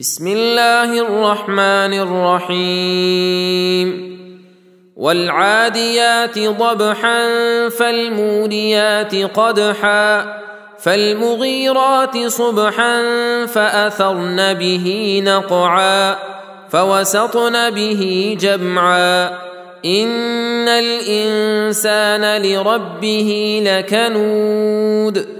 بسم الله الرحمن الرحيم. والعاديات ضبحا فالموريات قدحا فالمغيرات صبحا فأثرن به نقعا فوسطن به جمعا. إن الإنسان لربه لكنود.